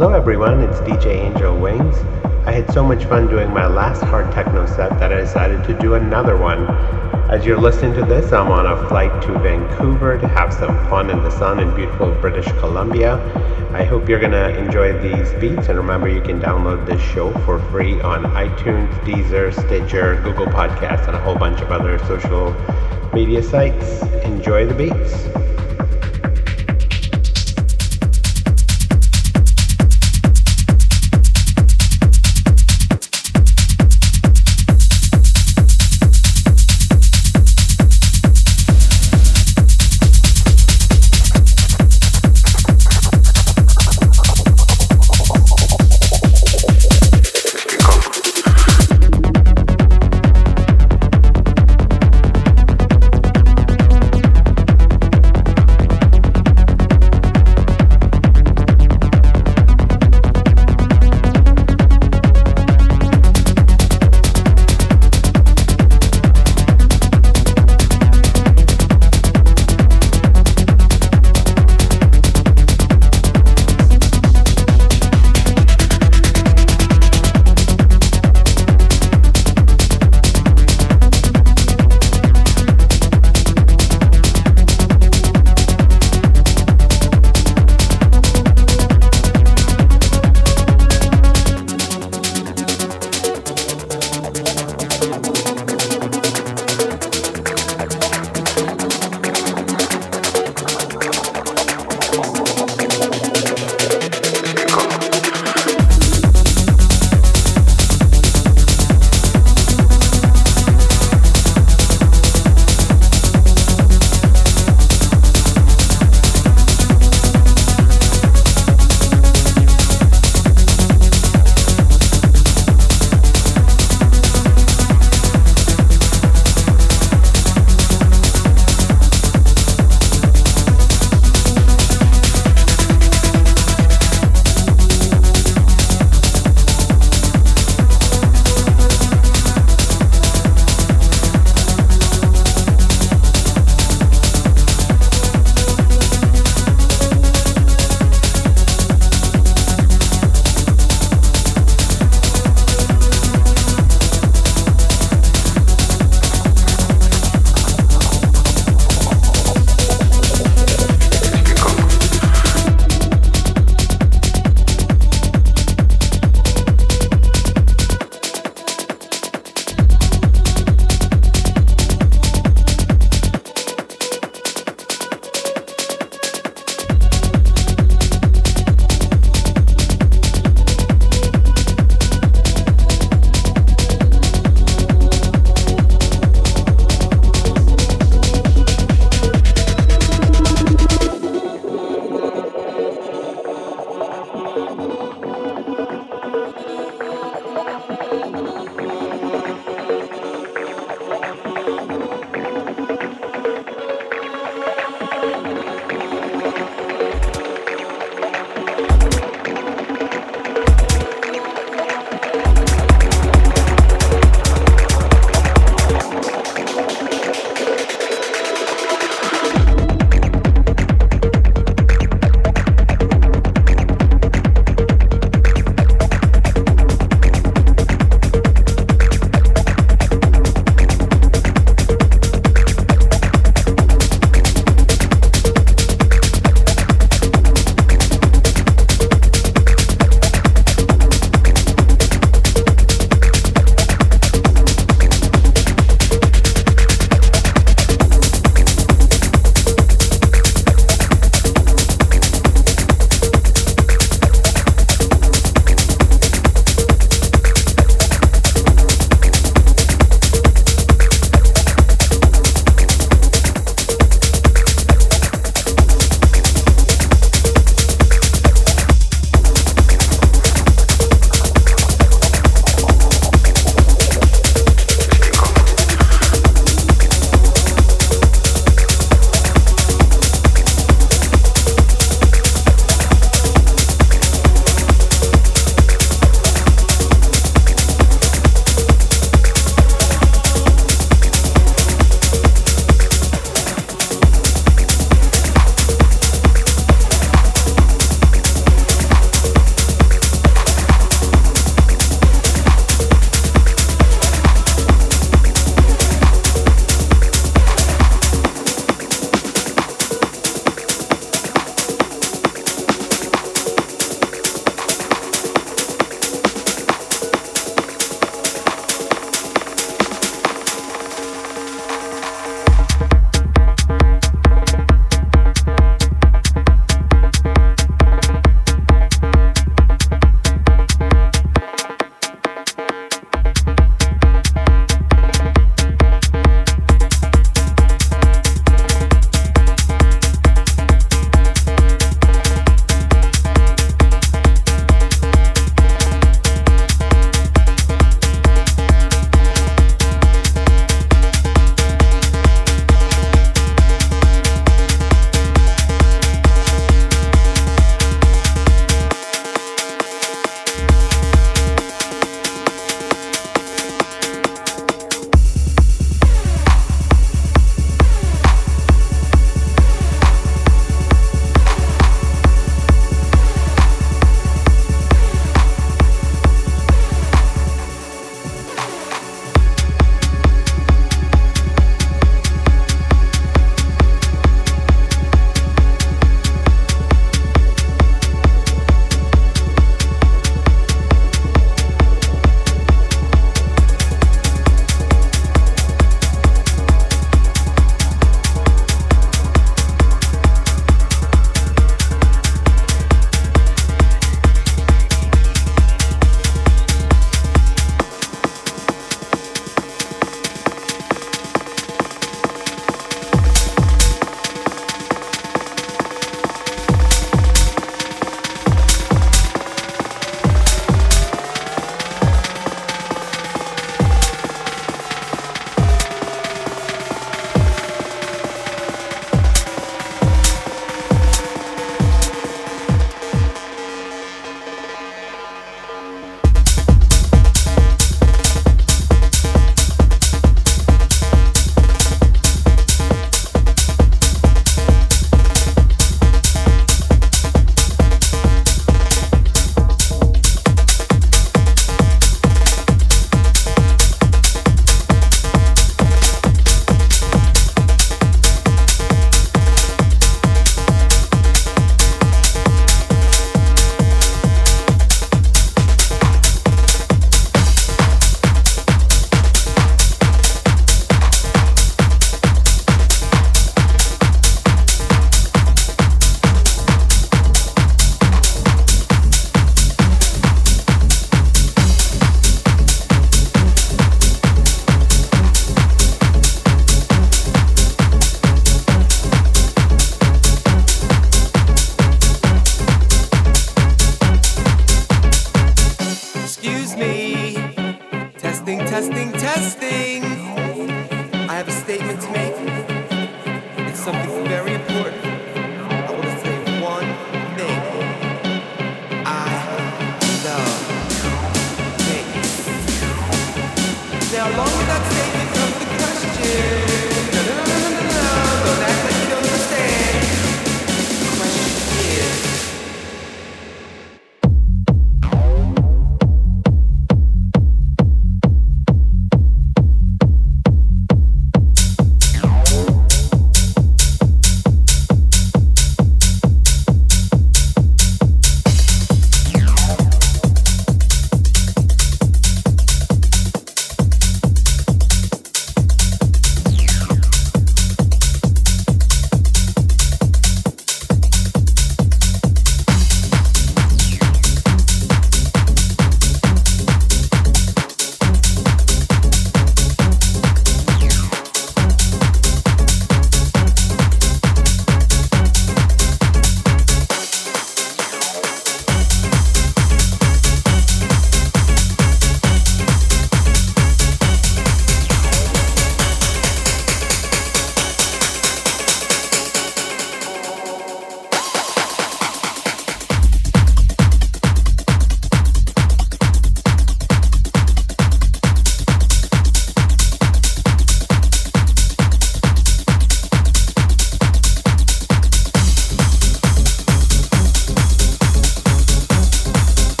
Hello everyone, it's DJ Angel Wings. I had so much fun doing my last hard techno set that I decided to do another one. As you're listening to this, I'm on a flight to Vancouver to have some fun in the sun in beautiful British Columbia. I hope you're going to enjoy these beats, and remember you can download this show for free on iTunes, Deezer, Stitcher, Google Podcasts, and a whole bunch of other social media sites. Enjoy the beats. testing.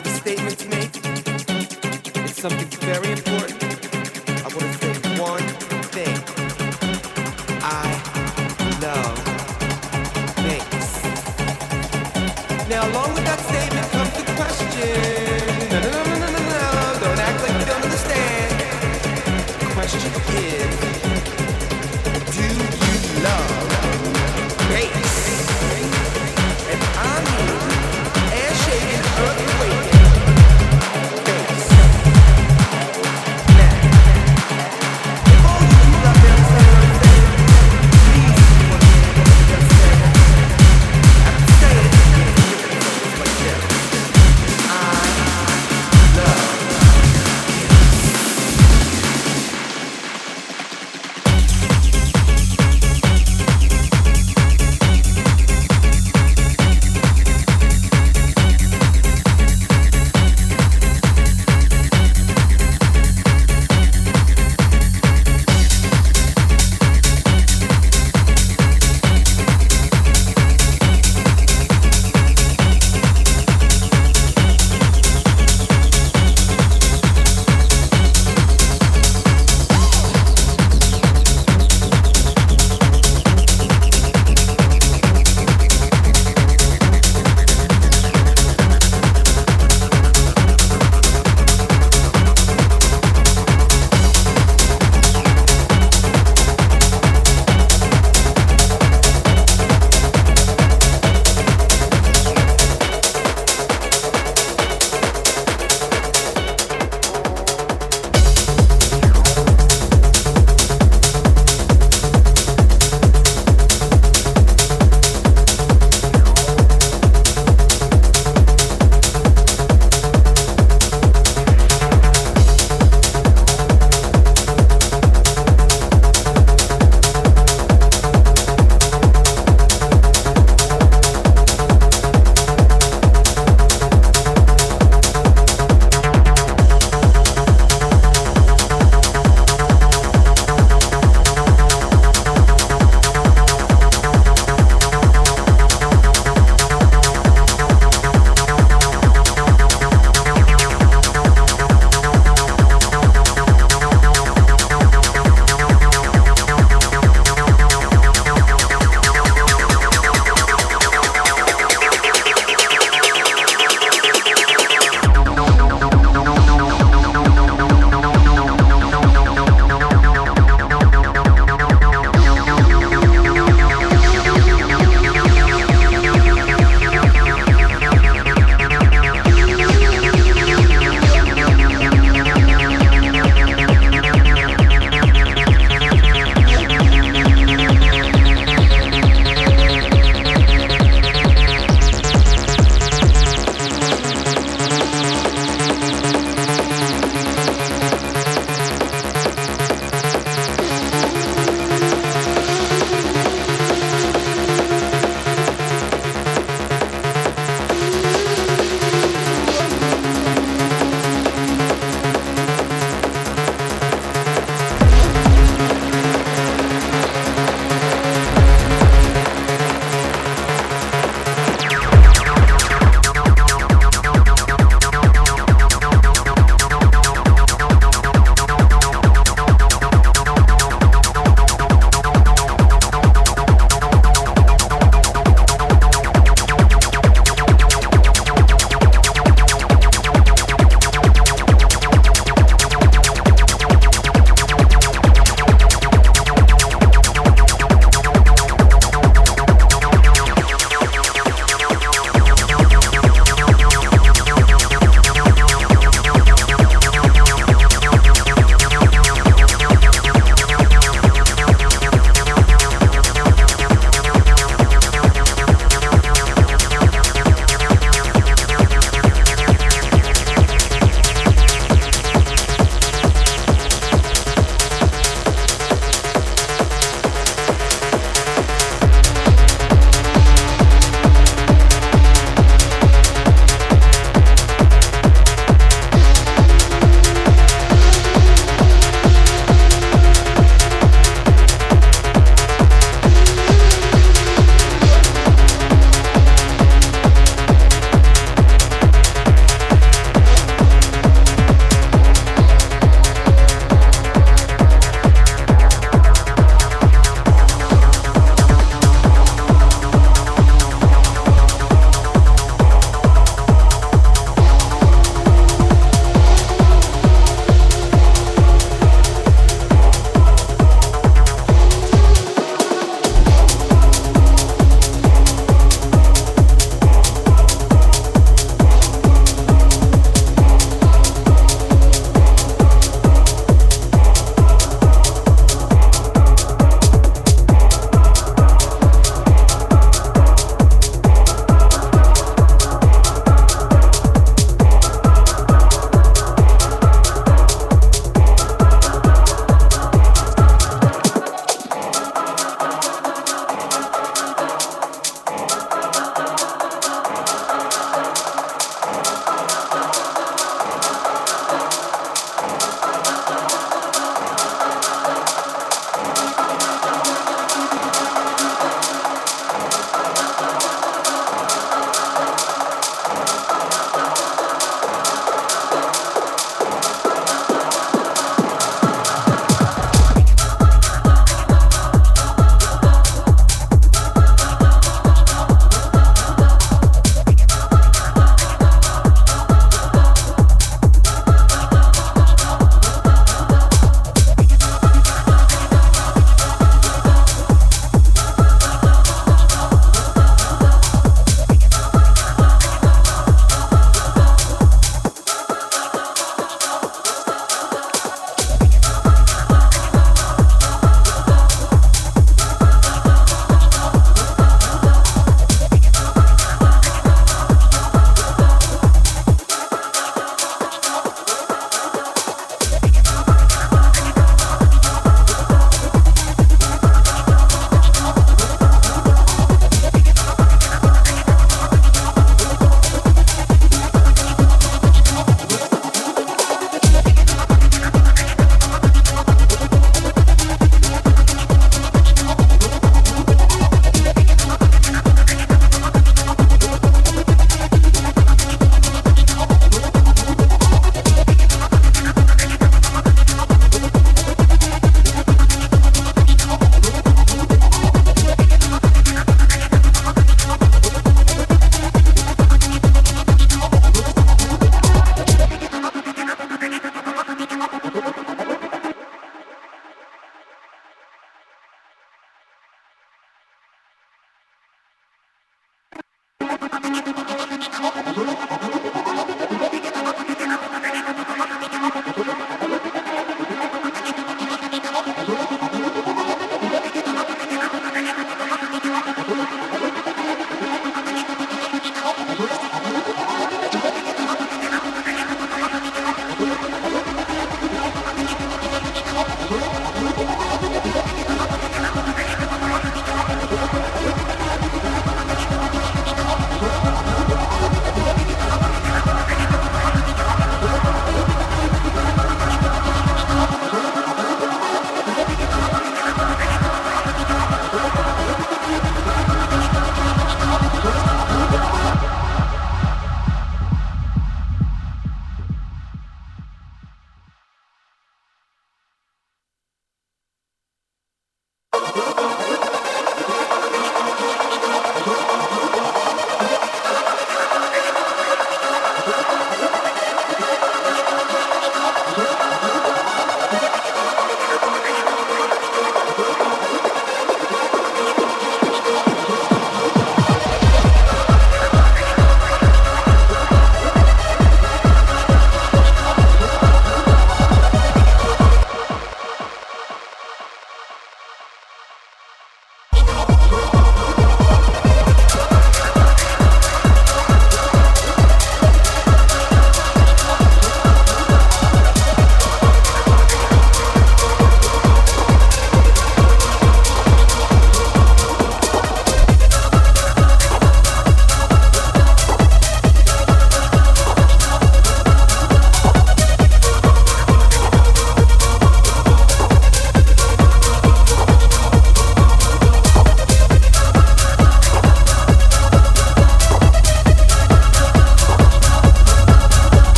Have a statement to make. It's something very important.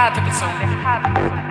Errado, pessoal.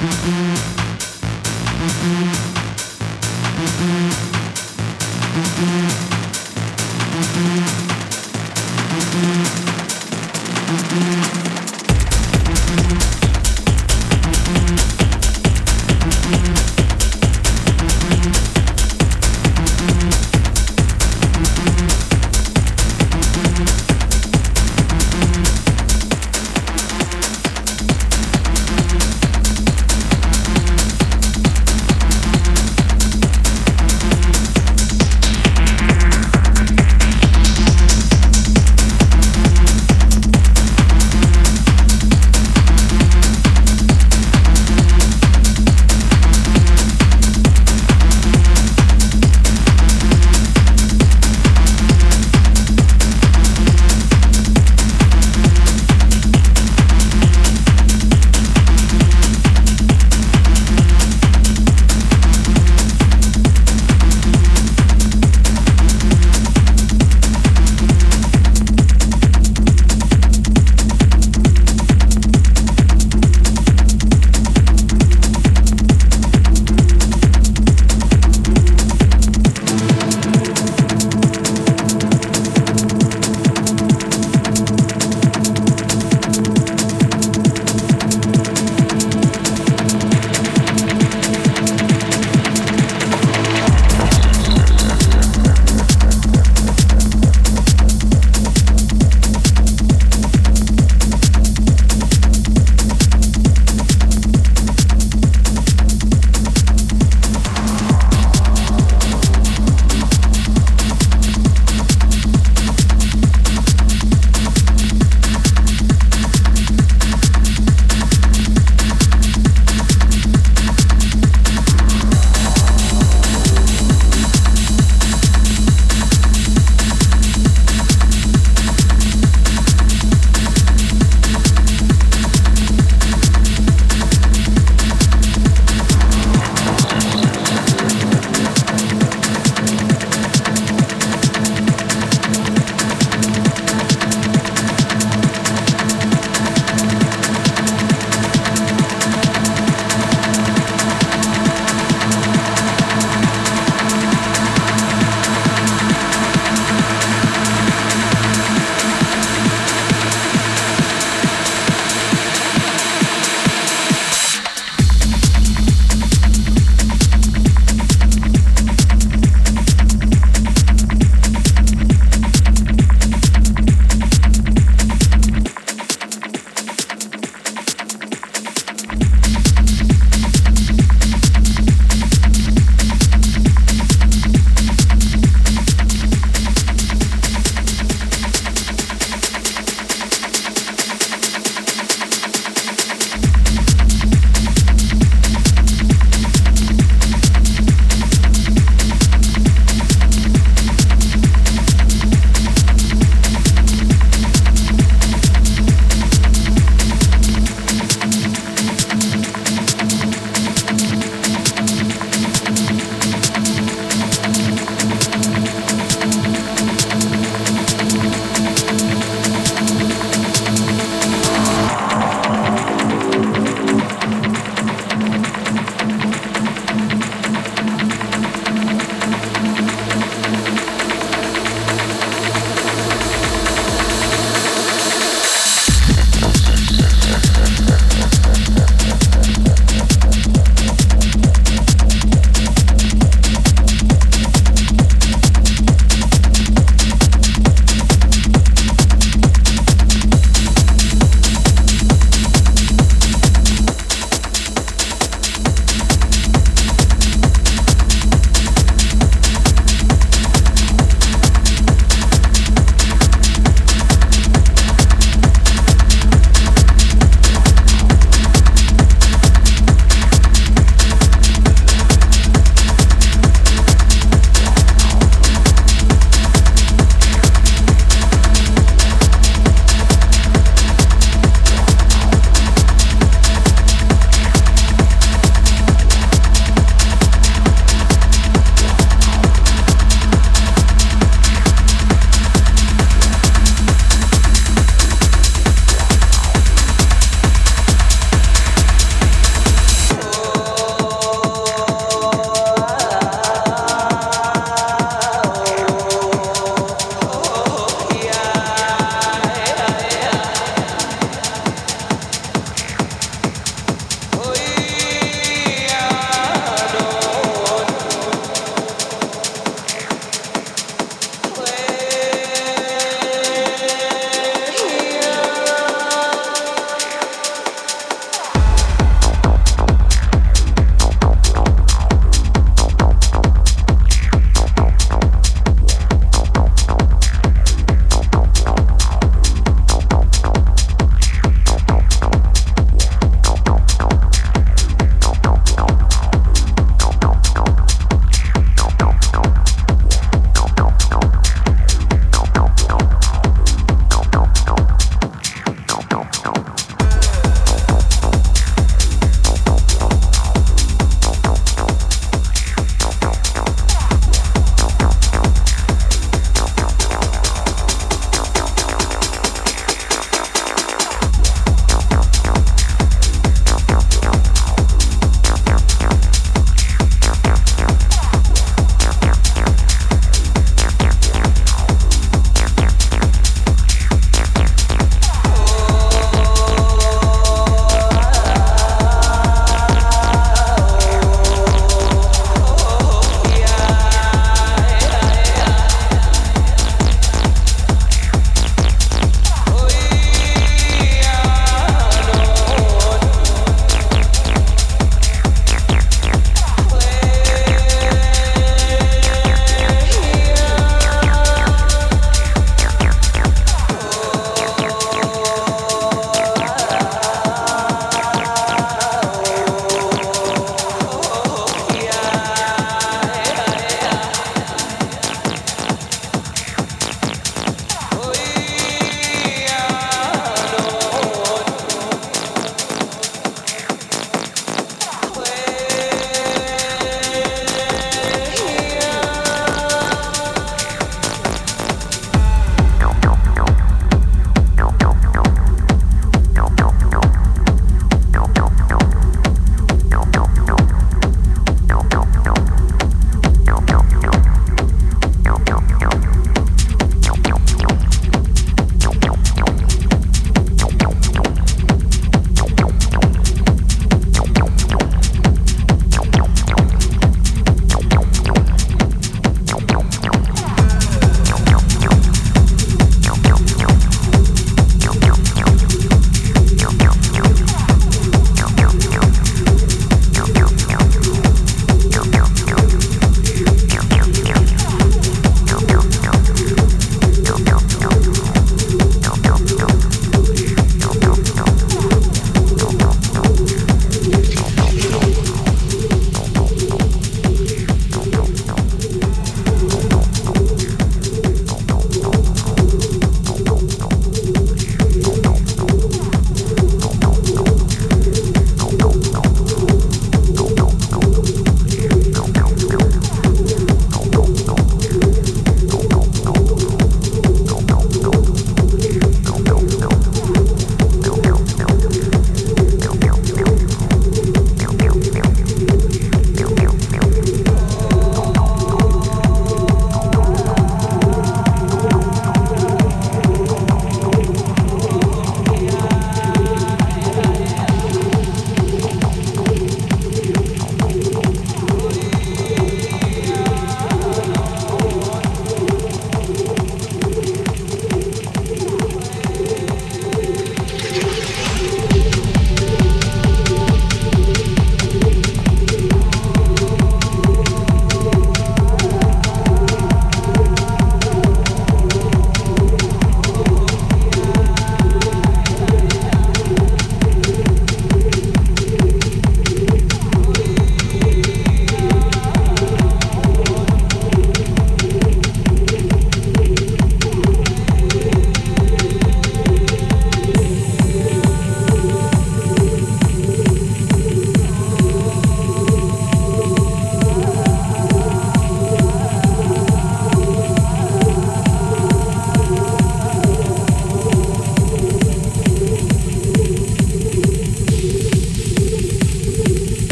Mm-hmm.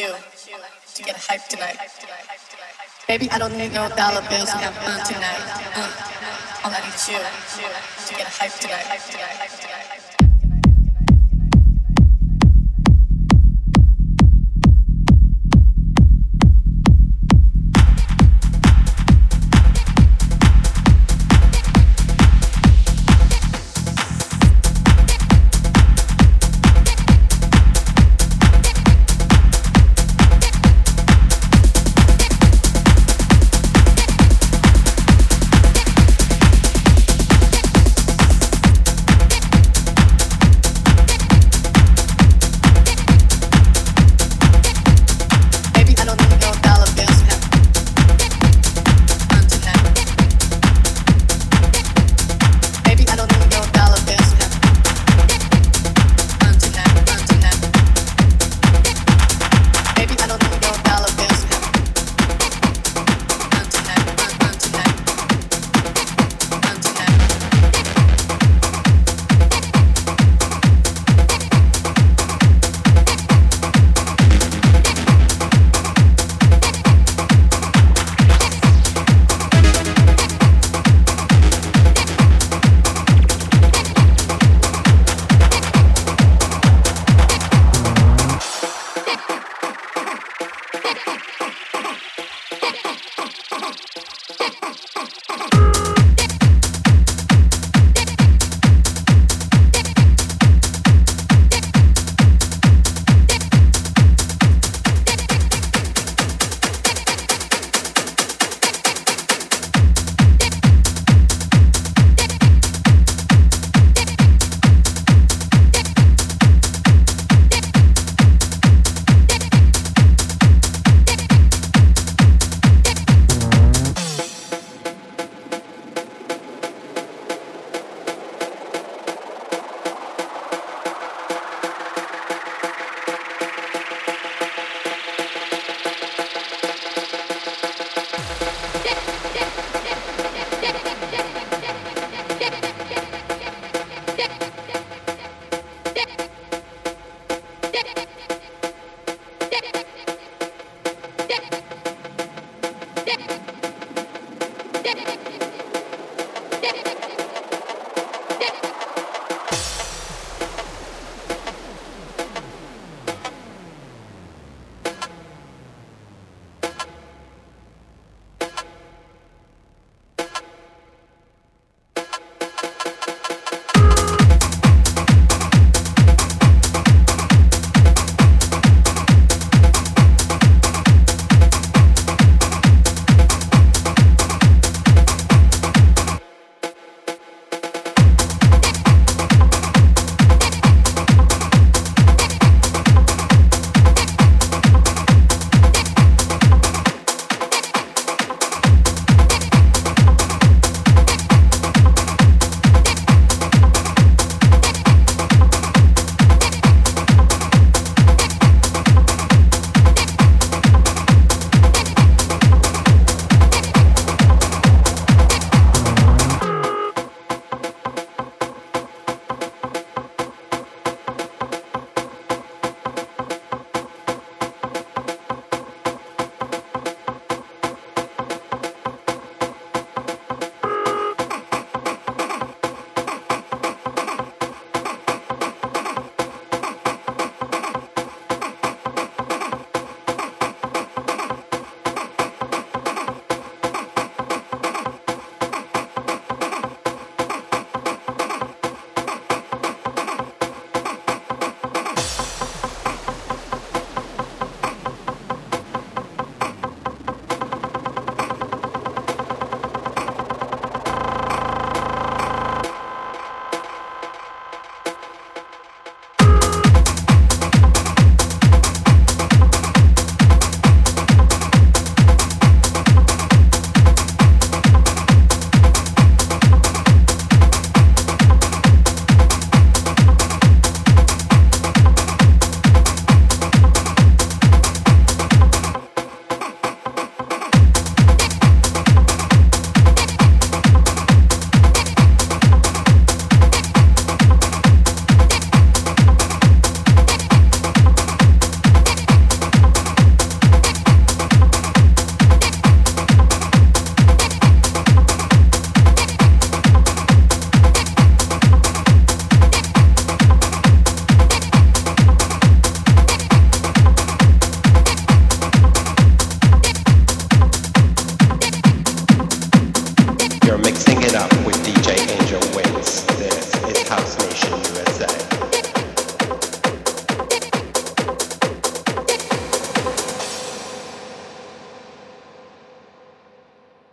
You to get hype tonight. Baby, I don't need no dollar bills to have fun tonight. All I need is you to get hype tonight.